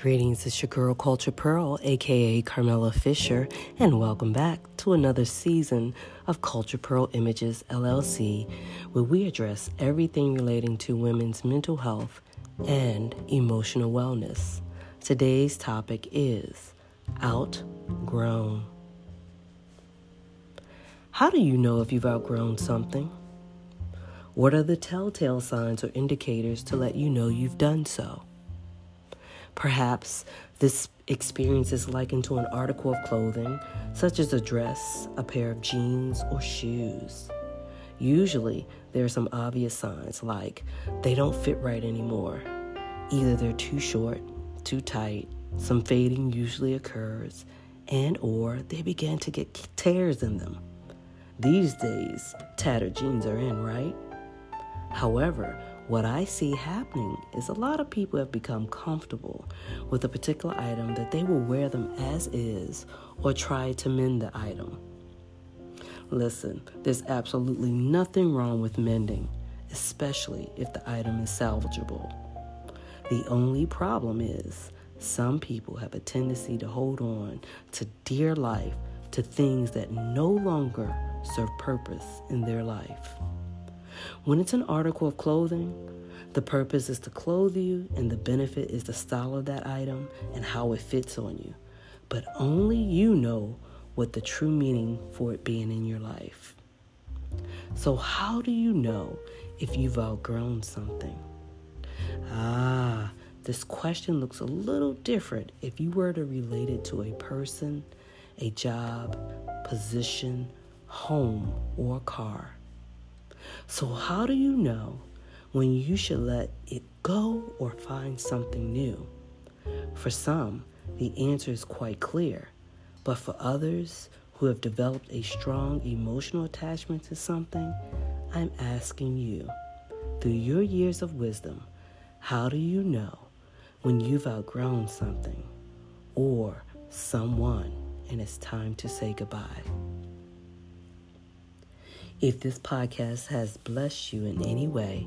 Greetings, it's your girl Cultured Pearl, aka Carmela Fisher, and welcome back to another season of Cultured Pearl Images LLC, where we address everything relating to women's mental health and emotional wellness. Today's topic is outgrown. How do you know if you've outgrown something? What are the telltale signs or indicators to let you know you've done so? Perhaps this experience is likened to an article of clothing, such as a dress, a pair of jeans, or shoes. Usually, there are some obvious signs like they don't fit right anymore. Either they're too short, too tight, some fading usually occurs, and or they begin to get tears in them. These days, tattered jeans are in, right? However, what I see happening is a lot of people have become comfortable with a particular item that they will wear them as is or try to mend the item. Listen, there's absolutely nothing wrong with mending, especially if the item is salvageable. The only problem is some people have a tendency to hold on to dear life to things that no longer serve purpose in their life. When it's an article of clothing, the purpose is to clothe you, and the benefit is the style of that item and how it fits on you. But only you know what the true meaning for it being in your life. So, how do you know if you've outgrown something? Ah, this question looks a little different if you were to relate it to a person, a job, position, home, or car. So, how do you know when you should let it go or find something new? For some, the answer is quite clear, but for others who have developed a strong emotional attachment to something, I'm asking you, through your years of wisdom, how do you know when you've outgrown something or someone and it's time to say goodbye? If this podcast has blessed you in any way,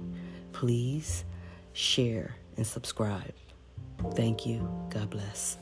please share and subscribe. Thank you. God bless.